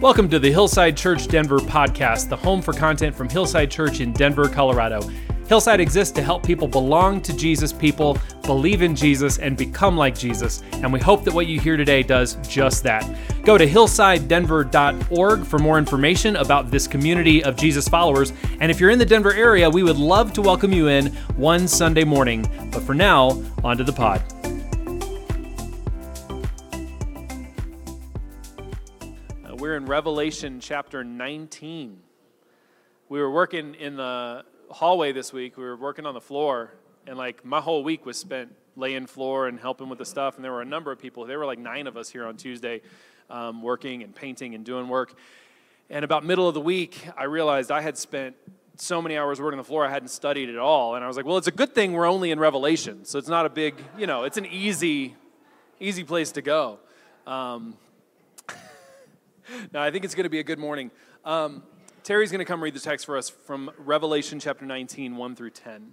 Welcome to the Hillside Church Denver podcast, the home for content from Hillside Church in Denver, Colorado. Hillside exists to help people belong to Jesus, people believe in Jesus, and become like Jesus. And we hope that what you hear today does just that. Go to hillsidedenver.org for more information about this community of Jesus followers. And if you're in the Denver area, we would love to welcome you in one Sunday morning. But for now, on to the pod. Revelation chapter 19. We were working in the hallway this week. We were working on the floor, and like my whole week was spent laying floor and helping with the stuff. And there were a number of people. There were like nine of us here on Tuesday, um, working and painting and doing work. And about middle of the week, I realized I had spent so many hours working the floor I hadn't studied at all. And I was like, well, it's a good thing we're only in Revelation, so it's not a big, you know, it's an easy, easy place to go. Um, no, I think it's going to be a good morning. Um, Terry's going to come read the text for us from Revelation chapter 19, 1 through 10.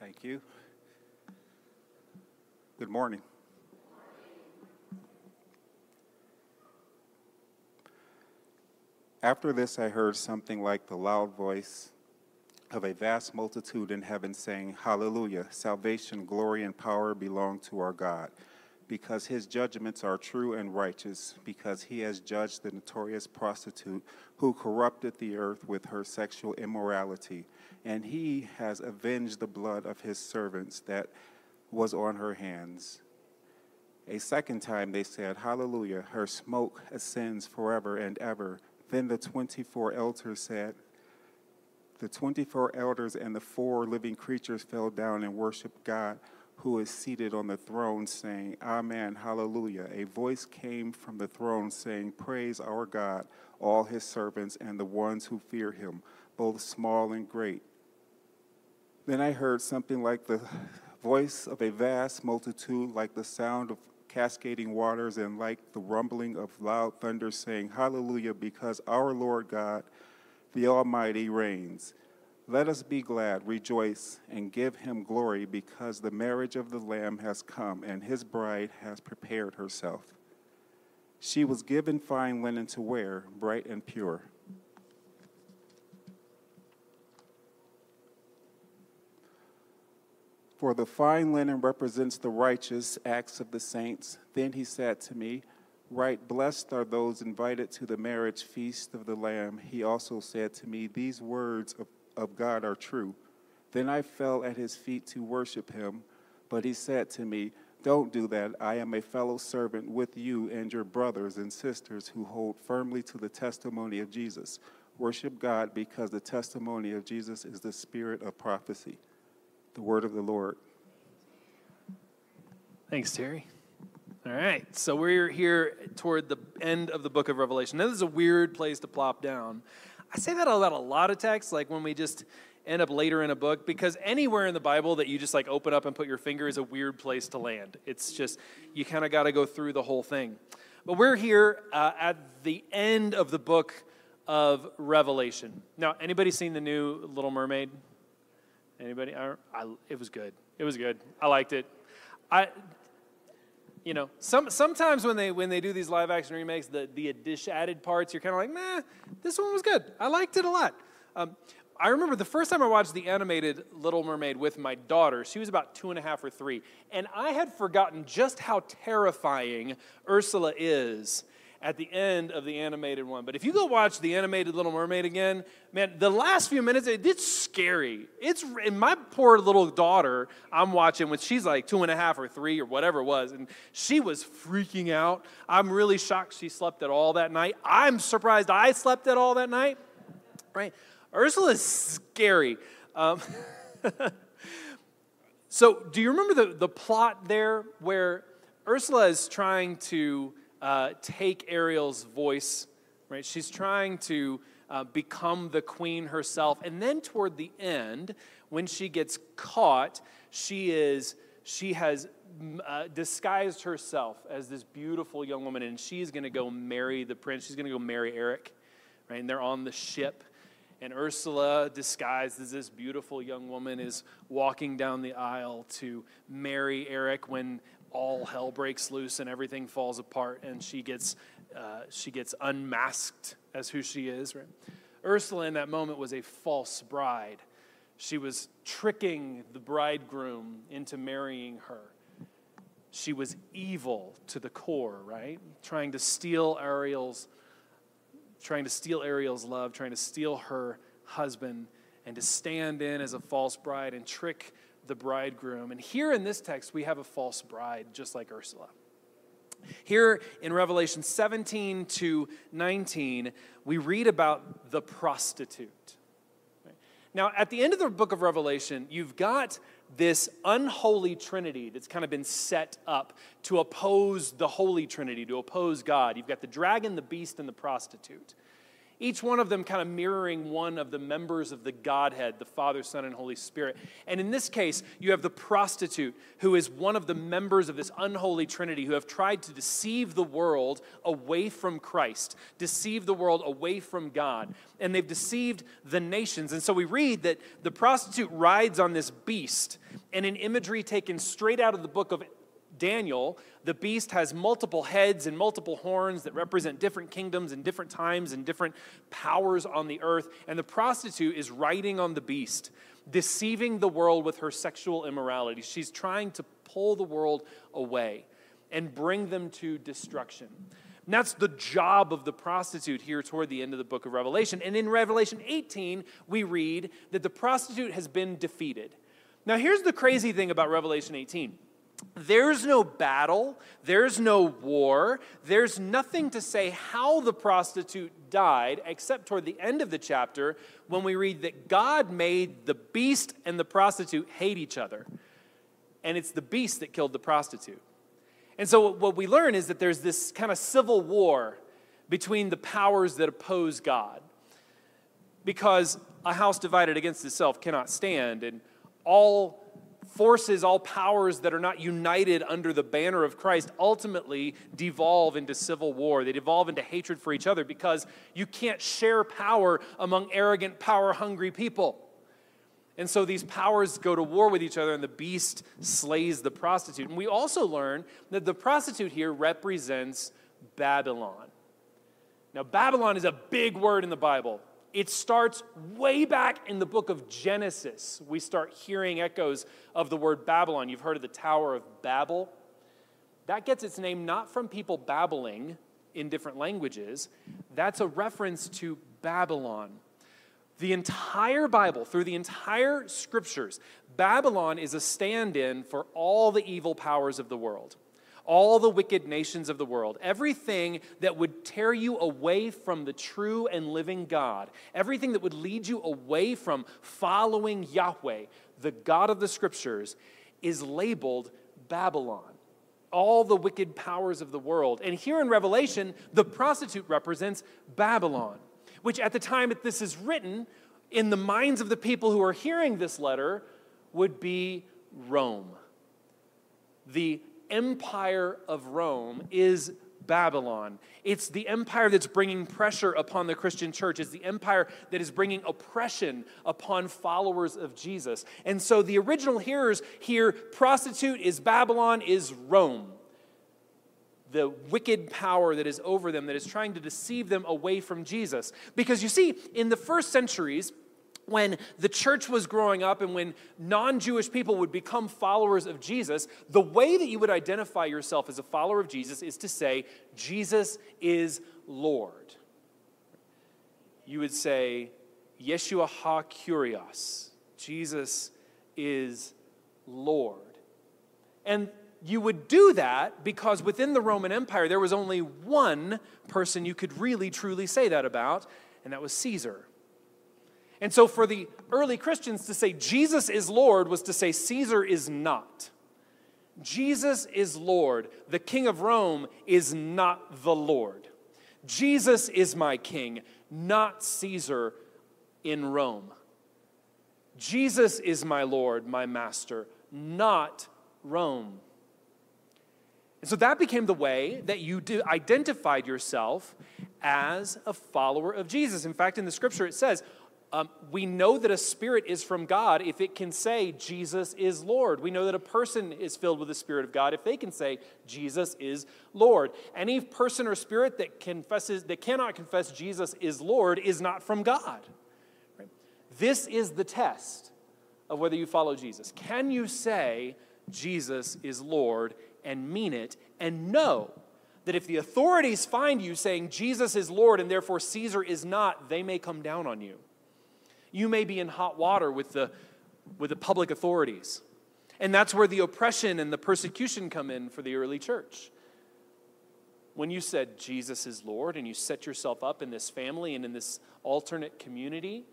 Thank you. Good morning. After this, I heard something like the loud voice of a vast multitude in heaven saying, Hallelujah! Salvation, glory, and power belong to our God because his judgments are true and righteous, because he has judged the notorious prostitute who corrupted the earth with her sexual immorality, and he has avenged the blood of his servants that was on her hands. A second time they said, Hallelujah, her smoke ascends forever and ever. Then the 24 elders said, The 24 elders and the four living creatures fell down and worshiped God who is seated on the throne, saying, Amen, hallelujah. A voice came from the throne saying, Praise our God, all his servants and the ones who fear him, both small and great. Then I heard something like the voice of a vast multitude, like the sound of cascading waters, and like the rumbling of loud thunder, saying, Hallelujah, because our Lord God, the Almighty, reigns. Let us be glad, rejoice, and give him glory because the marriage of the Lamb has come and his bride has prepared herself. She was given fine linen to wear, bright and pure. For the fine linen represents the righteous acts of the saints. Then he said to me, Right, blessed are those invited to the marriage feast of the Lamb. He also said to me, These words of of God are true. Then I fell at his feet to worship him, but he said to me, Don't do that. I am a fellow servant with you and your brothers and sisters who hold firmly to the testimony of Jesus. Worship God because the testimony of Jesus is the spirit of prophecy. The word of the Lord. Thanks, Terry. All right, so we're here toward the end of the book of Revelation. Now, this is a weird place to plop down. I say that about a lot of texts, like when we just end up later in a book, because anywhere in the Bible that you just like open up and put your finger is a weird place to land. It's just, you kind of got to go through the whole thing. But we're here uh, at the end of the book of Revelation. Now, anybody seen the new Little Mermaid? Anybody? I, I, it was good. It was good. I liked it. I you know, some, sometimes when they when they do these live action remakes, the the addition, added parts, you're kind of like, nah, this one was good. I liked it a lot. Um, I remember the first time I watched the animated Little Mermaid with my daughter. She was about two and a half or three, and I had forgotten just how terrifying Ursula is at the end of the animated one. But if you go watch the animated Little Mermaid again, man, the last few minutes, it's scary. It's and my poor little daughter, I'm watching when she's like two and a half or three or whatever it was, and she was freaking out. I'm really shocked she slept at all that night. I'm surprised I slept at all that night. Right? Ursula is scary. Um, so, do you remember the, the plot there where Ursula is trying to uh, take Ariel's voice, right? She's trying to uh, become the queen herself. And then toward the end, when she gets caught, she is she has uh, disguised herself as this beautiful young woman, and she's going to go marry the prince. She's going to go marry Eric, right? And they're on the ship. And Ursula, disguised as this beautiful young woman, is walking down the aisle to marry Eric when all hell breaks loose and everything falls apart and she gets, uh, she gets unmasked as who she is. Right? Ursula in that moment was a false bride. She was tricking the bridegroom into marrying her. She was evil to the core, right? Trying to steal Ariel's trying to steal Ariel's love, trying to steal her husband and to stand in as a false bride and trick the bridegroom. And here in this text, we have a false bride, just like Ursula. Here in Revelation 17 to 19, we read about the prostitute. Now, at the end of the book of Revelation, you've got this unholy trinity that's kind of been set up to oppose the holy trinity, to oppose God. You've got the dragon, the beast, and the prostitute each one of them kind of mirroring one of the members of the Godhead, the Father, Son, and Holy Spirit. And in this case, you have the prostitute, who is one of the members of this unholy Trinity, who have tried to deceive the world away from Christ, deceive the world away from God. And they've deceived the nations. And so we read that the prostitute rides on this beast, and an imagery taken straight out of the book of Daniel, the beast has multiple heads and multiple horns that represent different kingdoms and different times and different powers on the earth. And the prostitute is riding on the beast, deceiving the world with her sexual immorality. She's trying to pull the world away and bring them to destruction. And that's the job of the prostitute here toward the end of the book of Revelation. And in Revelation 18, we read that the prostitute has been defeated. Now, here's the crazy thing about Revelation 18 there's no battle, there's no war, there's nothing to say how the prostitute died, except toward the end of the chapter when we read that God made the beast and the prostitute hate each other. And it's the beast that killed the prostitute. And so, what we learn is that there's this kind of civil war between the powers that oppose God. Because a house divided against itself cannot stand, and all forces, all powers that are not united under the banner of Christ ultimately devolve into civil war. They devolve into hatred for each other because you can't share power among arrogant, power hungry people. And so these powers go to war with each other, and the beast slays the prostitute. And we also learn that the prostitute here represents Babylon. Now, Babylon is a big word in the Bible. It starts way back in the book of Genesis. We start hearing echoes of the word Babylon. You've heard of the Tower of Babel. That gets its name not from people babbling in different languages, that's a reference to Babylon. The entire Bible, through the entire scriptures, Babylon is a stand in for all the evil powers of the world all the wicked nations of the world, everything that would tear you away from the true and living God, everything that would lead you away from following Yahweh, the God of the scriptures, is labeled Babylon. All the wicked powers of the world. And here in Revelation, the prostitute represents Babylon, which at the time that this is written, in the minds of the people who are hearing this letter, would be Rome. The empire of Rome is Babylon. It's the empire that's bringing pressure upon the Christian church. It's the empire that is bringing oppression upon followers of Jesus. And so the original hearers hear prostitute is Babylon, is Rome. The wicked power that is over them, that is trying to deceive them away from Jesus. Because you see, in the first centuries, when the church was growing up and when non Jewish people would become followers of Jesus, the way that you would identify yourself as a follower of Jesus is to say, Jesus is Lord. You would say, Yeshua ha Kurios. Jesus is Lord. And you would do that because within the Roman Empire, there was only one person you could really truly say that about, and that was Caesar. And so, for the early Christians to say Jesus is Lord was to say Caesar is not. Jesus is Lord. The King of Rome is not the Lord. Jesus is my King, not Caesar in Rome. Jesus is my Lord, my Master, not Rome. And so that became the way that you identified yourself as a follower of Jesus. In fact, in the scripture it says, Um, we know that a spirit is from God if it can say Jesus is Lord. We know that a person is filled with the Spirit of God if they can say Jesus is Lord. Any person or spirit that confesses that cannot confess Jesus is Lord is not from God. Right? This is the test of whether you follow Jesus. Can you say Jesus is Lord and mean it and know that if the authorities find you saying Jesus is Lord and therefore Caesar is not, they may come down on you? You may be in hot water with the, with the public authorities. And that's where the oppression and the persecution come in for the early church. When you said Jesus is Lord and you set yourself up in this family and in this alternate community,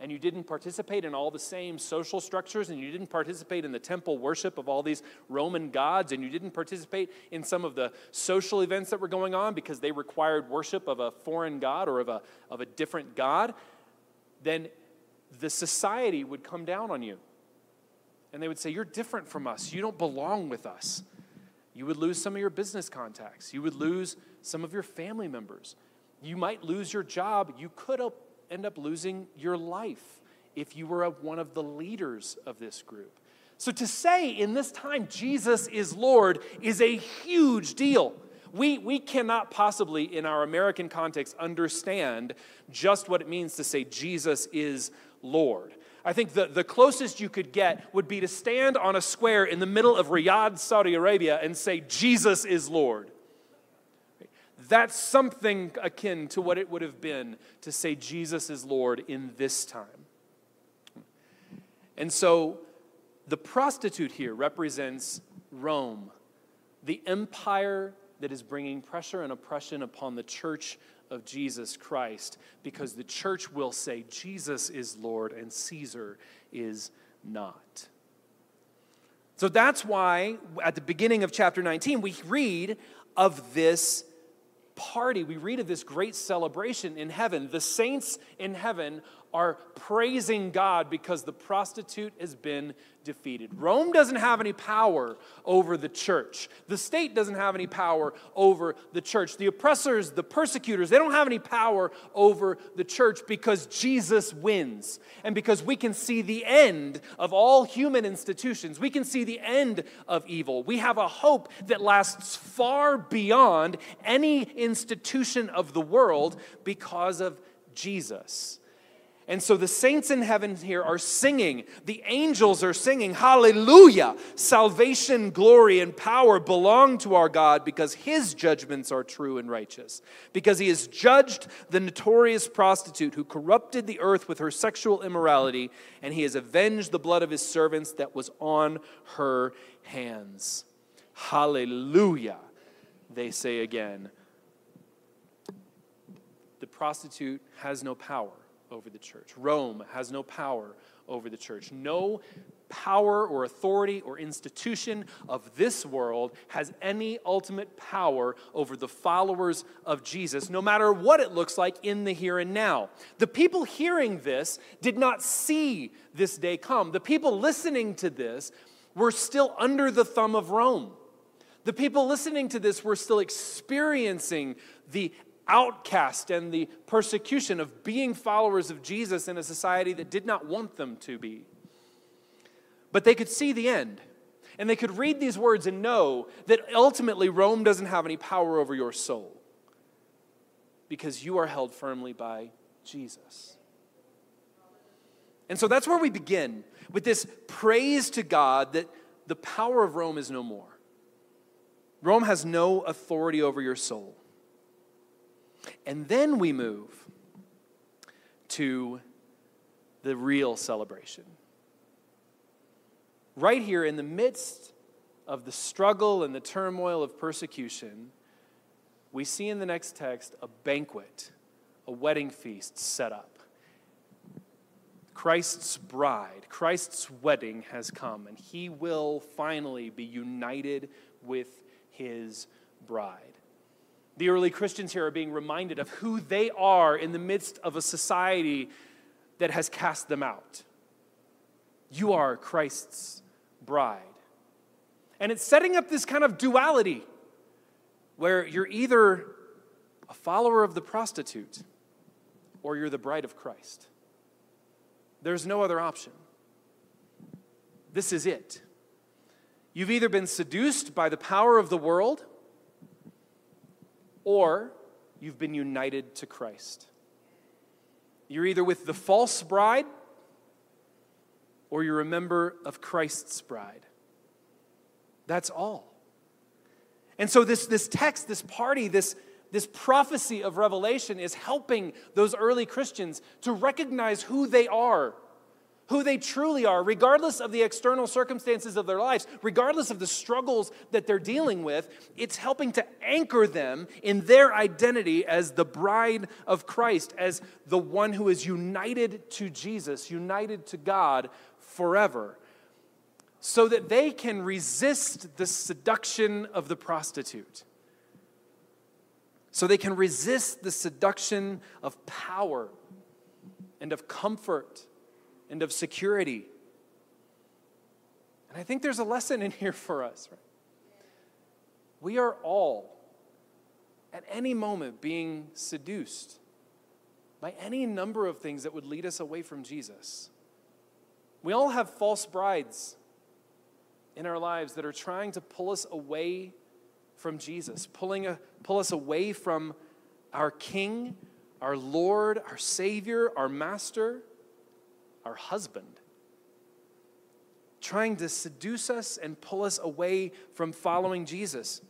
and you didn't participate in all the same social structures, and you didn't participate in the temple worship of all these Roman gods, and you didn't participate in some of the social events that were going on because they required worship of a foreign god or of a, of a different god, then the society would come down on you. And they would say, You're different from us. You don't belong with us. You would lose some of your business contacts. You would lose some of your family members. You might lose your job. You could end up losing your life if you were a, one of the leaders of this group. So to say in this time Jesus is Lord is a huge deal. We, we cannot possibly, in our American context, understand just what it means to say Jesus is Lord. I think the, the closest you could get would be to stand on a square in the middle of Riyadh, Saudi Arabia, and say, Jesus is Lord. That's something akin to what it would have been to say Jesus is Lord in this time. And so the prostitute here represents Rome, the empire that is bringing pressure and oppression upon the church of Jesus Christ because the church will say Jesus is Lord and Caesar is not. So that's why at the beginning of chapter 19, we read of this party. We read of this great celebration in heaven. The saints in heaven are praising God because the prostitute has been defeated. Rome doesn't have any power over the church. The state doesn't have any power over the church. The oppressors, the persecutors, they don't have any power over the church because Jesus wins. And because we can see the end of all human institutions, we can see the end of evil. We have a hope that lasts far beyond any institution of the world because of Jesus. And so the saints in heaven here are singing. The angels are singing, Hallelujah! Salvation, glory, and power belong to our God because his judgments are true and righteous. Because he has judged the notorious prostitute who corrupted the earth with her sexual immorality, and he has avenged the blood of his servants that was on her hands. Hallelujah! They say again. The prostitute has no power over the church. Rome has no power over the church. No power or authority or institution of this world has any ultimate power over the followers of Jesus, no matter what it looks like in the here and now. The people hearing this did not see this day come. The people listening to this were still under the thumb of Rome. The people listening to this were still experiencing the outcast and the persecution of being followers of Jesus in a society that did not want them to be. But they could see the end. And they could read these words and know that ultimately Rome doesn't have any power over your soul because you are held firmly by Jesus. And so that's where we begin with this praise to God that the power of Rome is no more. Rome has no authority over your soul. And then we move to the real celebration. Right here in the midst of the struggle and the turmoil of persecution, we see in the next text a banquet, a wedding feast set up. Christ's bride, Christ's wedding has come, and he will finally be united with his bride. The early Christians here are being reminded of who they are in the midst of a society that has cast them out. You are Christ's bride. And it's setting up this kind of duality where you're either a follower of the prostitute or you're the bride of Christ. There's no other option. This is it. You've either been seduced by the power of the world or you've been united to Christ. You're either with the false bride or you're a member of Christ's bride. That's all. And so, this, this text, this party, this, this prophecy of Revelation is helping those early Christians to recognize who they are who they truly are, regardless of the external circumstances of their lives, regardless of the struggles that they're dealing with. It's helping to anchor them in their identity as the bride of Christ, as the one who is united to Jesus, united to God forever, so that they can resist the seduction of the prostitute. So they can resist the seduction of power and of comfort and of security. And I think there's a lesson in here for us. Right? We are all, at any moment, being seduced by any number of things that would lead us away from Jesus. We all have false brides in our lives that are trying to pull us away from Jesus, pulling a, pull us away from our King, our Lord, our Savior, our Master our husband, trying to seduce us and pull us away from following Jesus.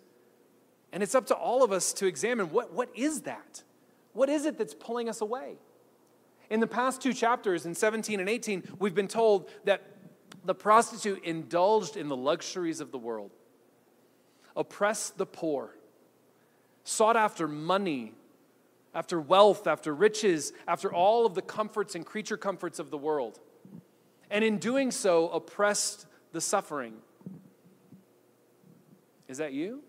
And it's up to all of us to examine what, what is that? What is it that's pulling us away? In the past two chapters, in 17 and 18, we've been told that the prostitute indulged in the luxuries of the world, oppressed the poor, sought after money after wealth, after riches, after all of the comforts and creature comforts of the world. And in doing so, oppressed the suffering. Is that you?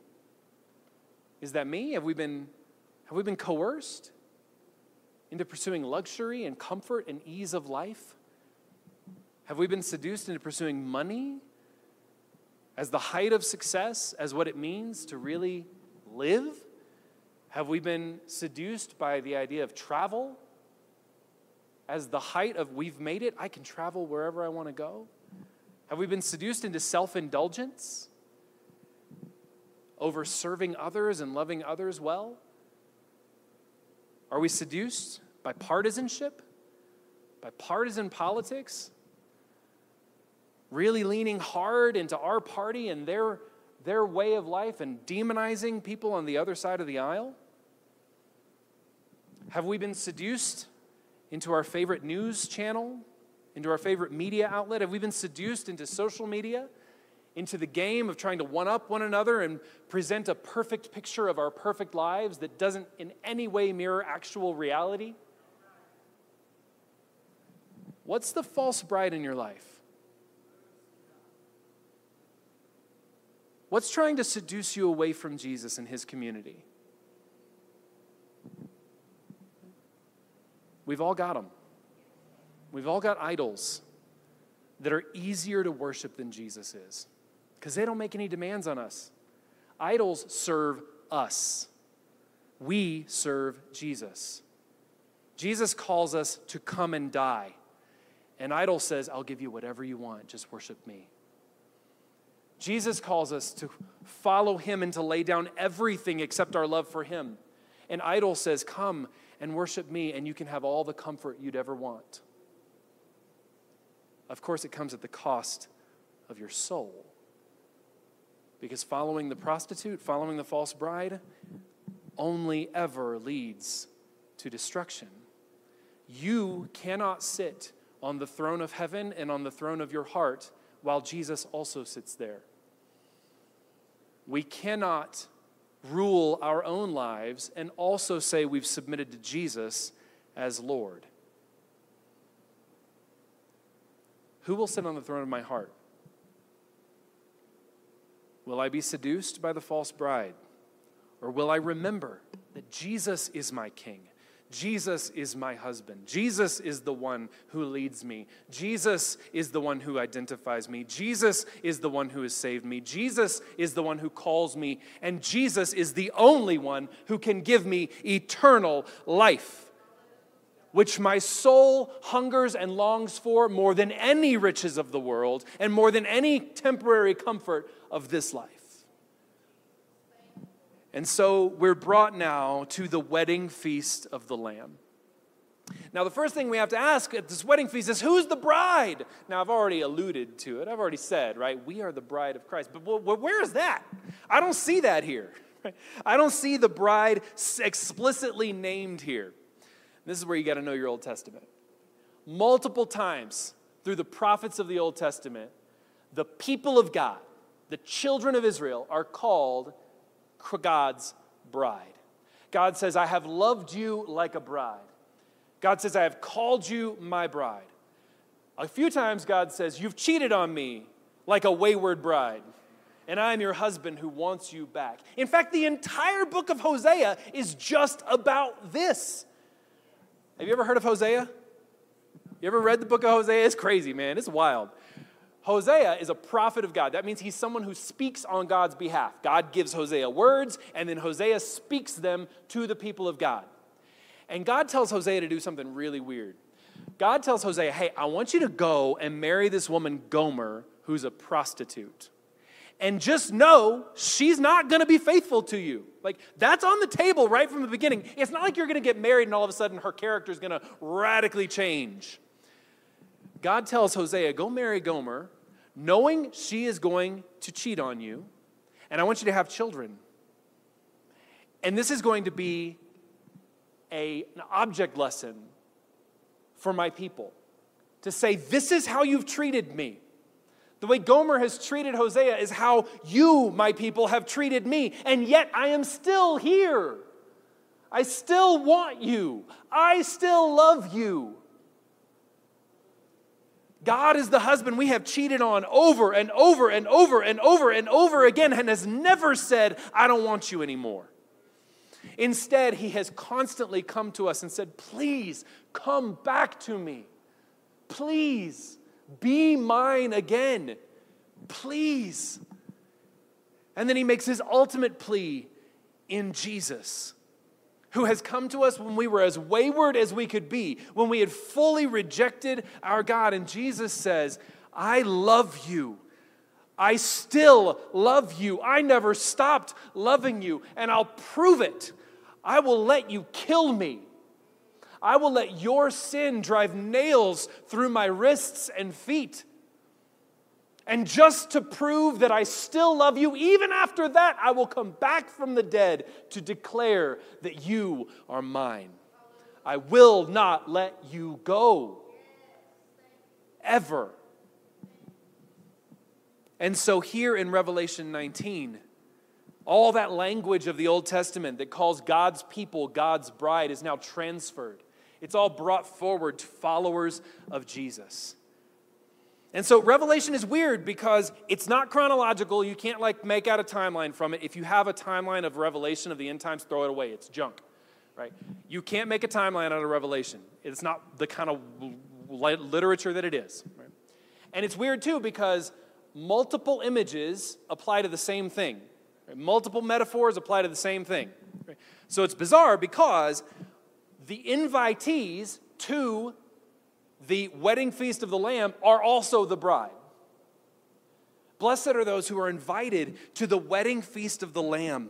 Is that me? Have we been, have we been coerced into pursuing luxury and comfort and ease of life? Have we been seduced into pursuing money as the height of success, as what it means to really live? Have we been seduced by the idea of travel as the height of we've made it? I can travel wherever I want to go. Have we been seduced into self indulgence over serving others and loving others well? Are we seduced by partisanship, by partisan politics? Really leaning hard into our party and their, their way of life and demonizing people on the other side of the aisle? Have we been seduced into our favorite news channel, into our favorite media outlet? Have we been seduced into social media, into the game of trying to one up one another and present a perfect picture of our perfect lives that doesn't in any way mirror actual reality? What's the false bride in your life? What's trying to seduce you away from Jesus and his community? We've all got them. We've all got idols that are easier to worship than Jesus is because they don't make any demands on us. Idols serve us, we serve Jesus. Jesus calls us to come and die. An idol says, I'll give you whatever you want, just worship me. Jesus calls us to follow him and to lay down everything except our love for him. An idol says, Come and worship me, and you can have all the comfort you'd ever want. Of course, it comes at the cost of your soul. Because following the prostitute, following the false bride, only ever leads to destruction. You cannot sit on the throne of heaven and on the throne of your heart while Jesus also sits there. We cannot rule our own lives and also say we've submitted to Jesus as Lord. Who will sit on the throne of my heart? Will I be seduced by the false bride? Or will I remember that Jesus is my king? Jesus is my husband. Jesus is the one who leads me. Jesus is the one who identifies me. Jesus is the one who has saved me. Jesus is the one who calls me. And Jesus is the only one who can give me eternal life. which my soul hungers and longs for more than any riches of the world and more than any temporary comfort of this life. And so we're brought now to the wedding feast of the Lamb. Now, the first thing we have to ask at this wedding feast is who's the bride? Now, I've already alluded to it. I've already said, right? We are the bride of Christ. But where is that? I don't see that here. I don't see the bride explicitly named here. This is where you got to know your Old Testament. Multiple times through the prophets of the Old Testament, the people of God, the children of Israel, are called God's bride. God says, I have loved you like a bride. God says, I have called you my bride. A few times, God says, You've cheated on me like a wayward bride, and I am your husband who wants you back. In fact, the entire book of Hosea is just about this. Have you ever heard of Hosea? You ever read the book of Hosea? It's crazy, man. It's wild. Hosea is a prophet of God. That means he's someone who speaks on God's behalf. God gives Hosea words, and then Hosea speaks them to the people of God. And God tells Hosea to do something really weird. God tells Hosea, hey, I want you to go and marry this woman, Gomer, who's a prostitute and just know she's not going to be faithful to you. Like, that's on the table right from the beginning. It's not like you're going to get married and all of a sudden her character is going to radically change. God tells Hosea, go marry Gomer, knowing she is going to cheat on you, and I want you to have children. And this is going to be a, an object lesson for my people to say, This is how you've treated me. The way Gomer has treated Hosea is how you, my people, have treated me. And yet I am still here. I still want you. I still love you. God is the husband we have cheated on over and over and over and over and over again and has never said, I don't want you anymore. Instead, he has constantly come to us and said, Please come back to me. Please. Be mine again, please. And then he makes his ultimate plea in Jesus, who has come to us when we were as wayward as we could be, when we had fully rejected our God. And Jesus says, I love you. I still love you. I never stopped loving you, and I'll prove it. I will let you kill me I will let your sin drive nails through my wrists and feet. And just to prove that I still love you, even after that, I will come back from the dead to declare that you are mine. I will not let you go. Ever. And so, here in Revelation 19, all that language of the Old Testament that calls God's people God's bride is now transferred it's all brought forward to followers of Jesus. And so Revelation is weird because it's not chronological. You can't like make out a timeline from it. If you have a timeline of Revelation of the end times, throw it away. It's junk. Right? You can't make a timeline out of Revelation. It's not the kind of literature that it is. Right? And it's weird too because multiple images apply to the same thing. Right? Multiple metaphors apply to the same thing. Right? So it's bizarre because the invitees to the wedding feast of the Lamb are also the bride. Blessed are those who are invited to the wedding feast of the Lamb.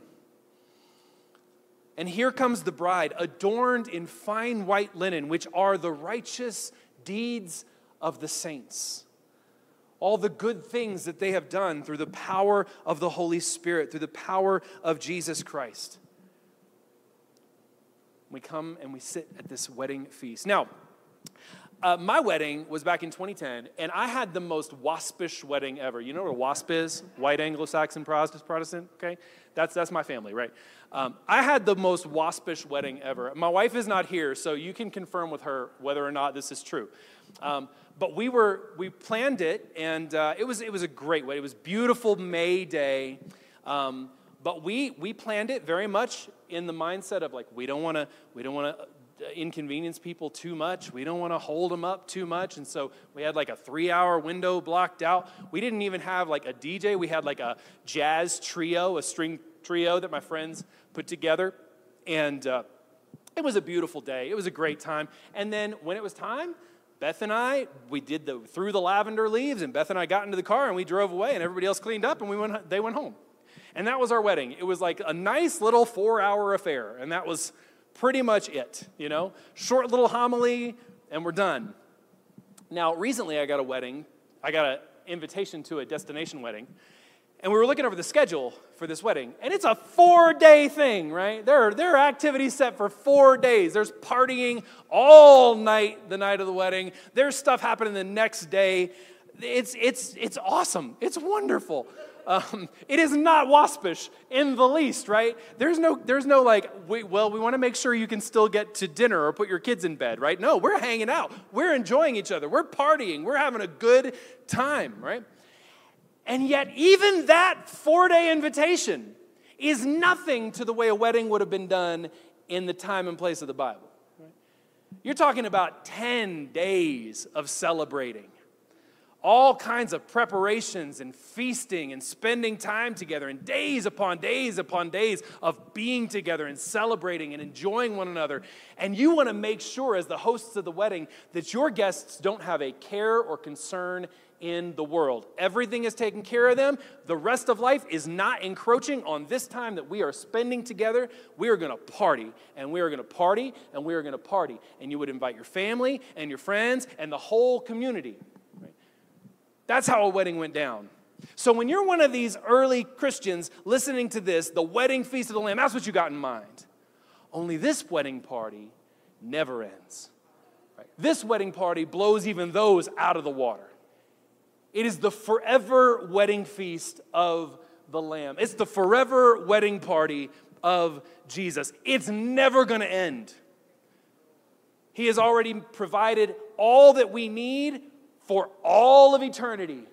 And here comes the bride, adorned in fine white linen, which are the righteous deeds of the saints. All the good things that they have done through the power of the Holy Spirit, through the power of Jesus Christ we come and we sit at this wedding feast. Now, uh, my wedding was back in 2010, and I had the most waspish wedding ever. You know what a wasp is? White Anglo-Saxon Protestant. Okay, that's that's my family, right? Um, I had the most waspish wedding ever. My wife is not here, so you can confirm with her whether or not this is true. Um, but we were we planned it, and uh, it was it was a great wedding. It was beautiful May day. Um, but we, we planned it very much in the mindset of like, we don't want to, we don't want to inconvenience people too much. We don't want to hold them up too much. And so we had like a three hour window blocked out. We didn't even have like a DJ. We had like a jazz trio, a string trio that my friends put together. And, uh, It was a beautiful day. It was a great time. And then when it was time, Beth and I, we did the through the lavender leaves, and Beth and I got into the car and we drove away, and everybody else cleaned up, and we went. They went home, and that was our wedding. It was like a nice little four-hour affair, and that was pretty much it. You know, short little homily, and we're done. Now, recently I got a wedding. I got an invitation to a destination wedding, and we were looking over the schedule for this wedding, and it's a four day thing, right? There are, there are activities set for four days. There's partying all night the night of the wedding, there's stuff happening the next day. It's, it's, it's awesome, it's wonderful. Um, it is not waspish in the least, right? There's no, there's no like, we, well, we want to make sure you can still get to dinner or put your kids in bed, right? No, we're hanging out. We're enjoying each other. We're partying. We're having a good time, right? And yet, even that four day invitation is nothing to the way a wedding would have been done in the time and place of the Bible. You're talking about 10 days of celebrating, all kinds of preparations and feasting and spending time together, and days upon days upon days of being together and celebrating and enjoying one another. And you want to make sure, as the hosts of the wedding, that your guests don't have a care or concern in the world. Everything is taken care of them. The rest of life is not encroaching on this time that we are spending together. We are going to party, and we are going to party, and we are going to party. And you would invite your family and your friends and the whole community. That's how a wedding went down. So when you're one of these early Christians listening to this, the wedding feast of the Lamb, that's what you got in mind. Only this wedding party never ends. Right? This wedding party blows even those out of the water. It is the forever wedding feast of the Lamb. It's the forever wedding party of Jesus. It's never going to end. He has already provided all that we need for all of eternity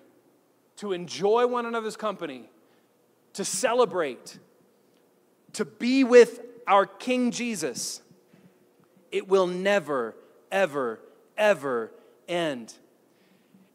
to enjoy one another's company, to celebrate, to be with our King Jesus. It will never, ever, ever end.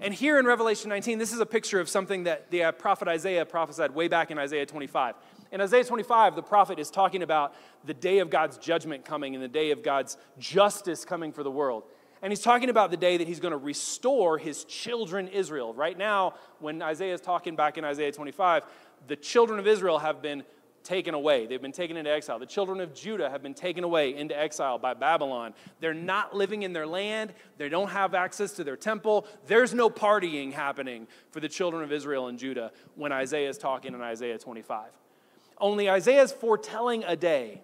And here in Revelation 19, this is a picture of something that the uh, prophet Isaiah prophesied way back in Isaiah 25. In Isaiah 25, the prophet is talking about the day of God's judgment coming and the day of God's justice coming for the world. And he's talking about the day that he's going to restore his children Israel. Right now, when Isaiah is talking back in Isaiah 25, the children of Israel have been taken away. They've been taken into exile. The children of Judah have been taken away into exile by Babylon. They're not living in their land. They don't have access to their temple. There's no partying happening for the children of Israel and Judah when Isaiah is talking in Isaiah 25. Only Isaiah is foretelling a day.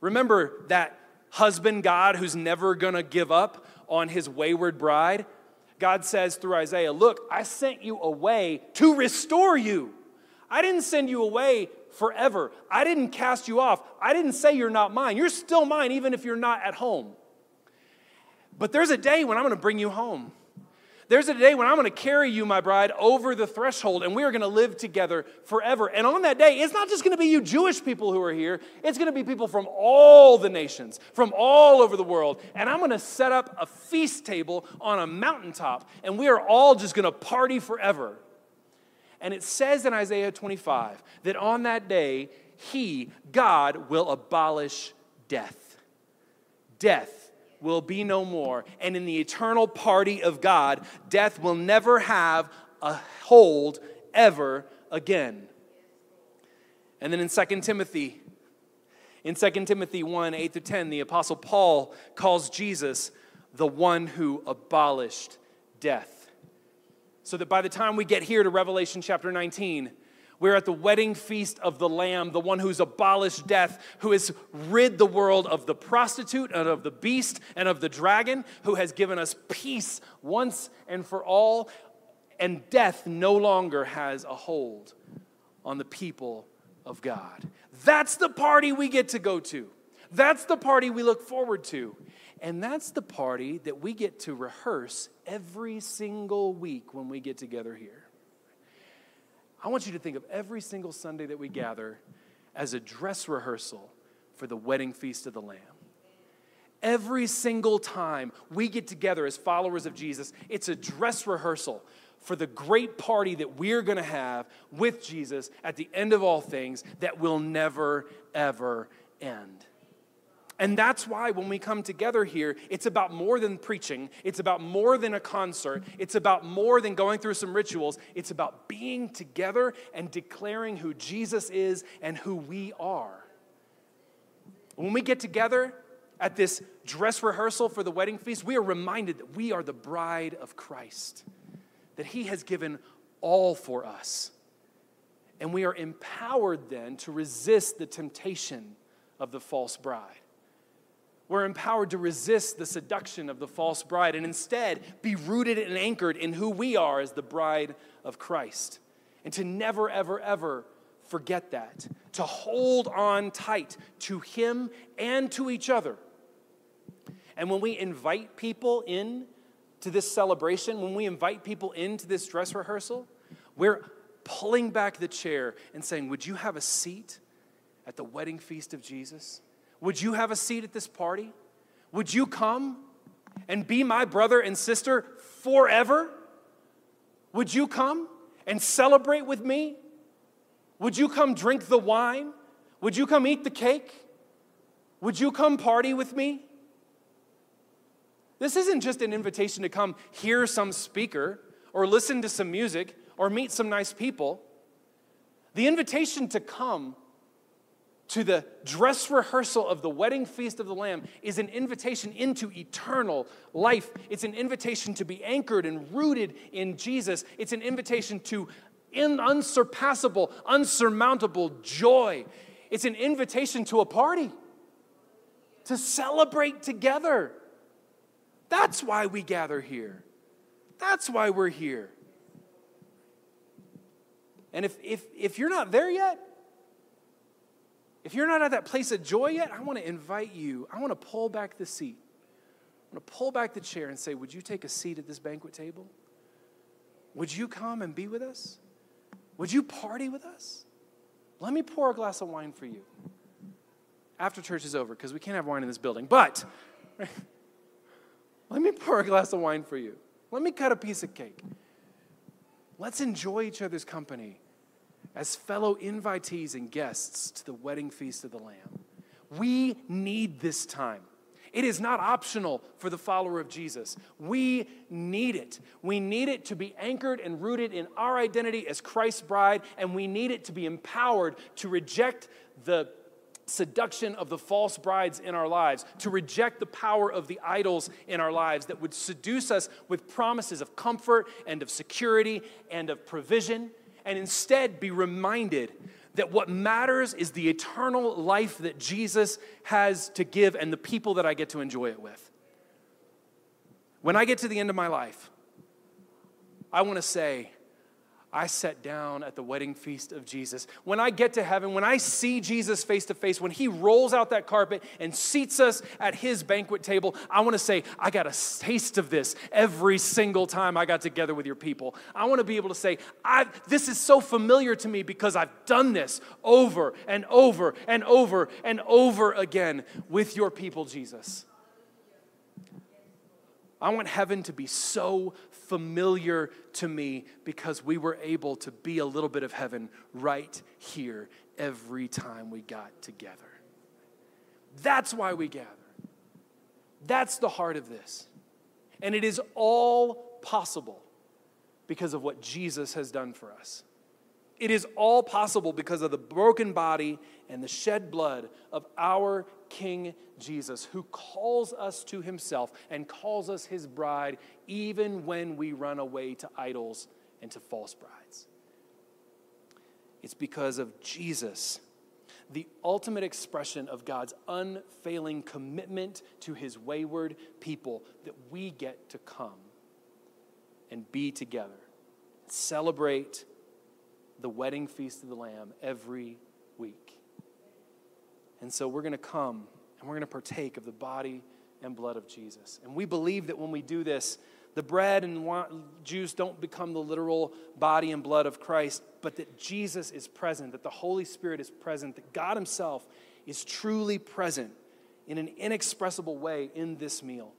Remember that husband God who's never going to give up on his wayward bride? God says through Isaiah, Look, I sent you away to restore you. I didn't send you away forever. I didn't cast you off. I didn't say you're not mine. You're still mine, even if you're not at home. But there's a day when I'm going to bring you home. There's a day when I'm going to carry you, my bride, over the threshold, and we are going to live together forever. And on that day, it's not just going to be you Jewish people who are here, it's going to be people from all the nations, from all over the world. And I'm going to set up a feast table on a mountaintop, and we are all just going to party forever. And it says in Isaiah 25 that on that day, He, God, will abolish death. Death will be no more. And in the eternal party of God, death will never have a hold ever again. And then in 2 Timothy, in 2 Timothy 1 8 to 10, the Apostle Paul calls Jesus the one who abolished death so that by the time we get here to Revelation chapter 19, we're at the wedding feast of the Lamb, the one who's abolished death, who has rid the world of the prostitute and of the beast and of the dragon, who has given us peace once and for all. And death no longer has a hold on the people of God. That's the party we get to go to. That's the party we look forward to. And that's the party that we get to rehearse every single week when we get together here. I want you to think of every single Sunday that we gather as a dress rehearsal for the wedding feast of the Lamb. Every single time we get together as followers of Jesus, it's a dress rehearsal for the great party that we're going to have with Jesus at the end of all things that will never, ever end. And that's why when we come together here, it's about more than preaching. It's about more than a concert. It's about more than going through some rituals. It's about being together and declaring who Jesus is and who we are. When we get together at this dress rehearsal for the wedding feast, we are reminded that we are the bride of Christ, that He has given all for us. And we are empowered then to resist the temptation of the false bride. We're empowered to resist the seduction of the false bride and instead be rooted and anchored in who we are as the bride of Christ. And to never, ever, ever forget that. To hold on tight to Him and to each other. And when we invite people in to this celebration, when we invite people into this dress rehearsal, we're pulling back the chair and saying, Would you have a seat at the wedding feast of Jesus? Would you have a seat at this party? Would you come and be my brother and sister forever? Would you come and celebrate with me? Would you come drink the wine? Would you come eat the cake? Would you come party with me? This isn't just an invitation to come hear some speaker or listen to some music or meet some nice people. The invitation to come to the dress rehearsal of the wedding feast of the Lamb is an invitation into eternal life. It's an invitation to be anchored and rooted in Jesus. It's an invitation to in unsurpassable, unsurmountable joy. It's an invitation to a party, to celebrate together. That's why we gather here. That's why we're here. And if, if, if you're not there yet, if you're not at that place of joy yet, I want to invite you. I want to pull back the seat. I want to pull back the chair and say, Would you take a seat at this banquet table? Would you come and be with us? Would you party with us? Let me pour a glass of wine for you after church is over because we can't have wine in this building. But let me pour a glass of wine for you. Let me cut a piece of cake. Let's enjoy each other's company as fellow invitees and guests to the wedding feast of the Lamb. We need this time. It is not optional for the follower of Jesus. We need it. We need it to be anchored and rooted in our identity as Christ's bride, and we need it to be empowered to reject the seduction of the false brides in our lives, to reject the power of the idols in our lives that would seduce us with promises of comfort and of security and of provision and instead be reminded that what matters is the eternal life that Jesus has to give and the people that I get to enjoy it with. When I get to the end of my life, I want to say, I sat down at the wedding feast of Jesus. When I get to heaven, when I see Jesus face to face, when he rolls out that carpet and seats us at his banquet table, I want to say, I got a taste of this every single time I got together with your people. I want to be able to say, this is so familiar to me because I've done this over and over and over and over again with your people, Jesus. I want heaven to be so familiar to me because we were able to be a little bit of heaven right here every time we got together. That's why we gather. That's the heart of this. And it is all possible because of what Jesus has done for us. It is all possible because of the broken body and the shed blood of our King Jesus, who calls us to himself and calls us his bride, even when we run away to idols and to false brides. It's because of Jesus, the ultimate expression of God's unfailing commitment to his wayward people, that we get to come and be together, celebrate the wedding feast of the Lamb every week. And so we're going to come and we're going to partake of the body and blood of Jesus. And we believe that when we do this, the bread and juice don't become the literal body and blood of Christ, but that Jesus is present, that the Holy Spirit is present, that God Himself is truly present in an inexpressible way in this meal.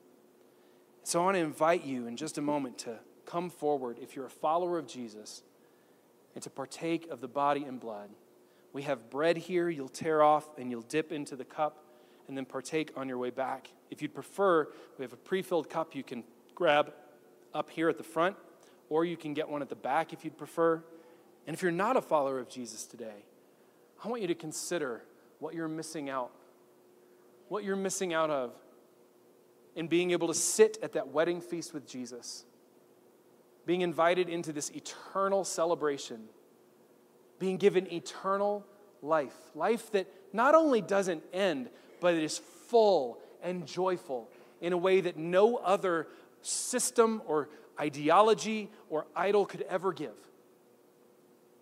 So I want to invite you in just a moment to come forward if you're a follower of Jesus and to partake of the body and blood. We have bread here, you'll tear off and you'll dip into the cup. and then partake on your way back. If you'd prefer, we have a pre filled cup you can grab up here at the front, or you can get one at the back if you'd prefer. And if you're not a follower of Jesus today, I want you to consider what you're missing out. What you're missing out of in being able to sit at that wedding feast with Jesus, being invited into this eternal celebration, being given eternal life. Life that not only doesn't end, but it is full and joyful in a way that no other system or ideology or idol could ever give.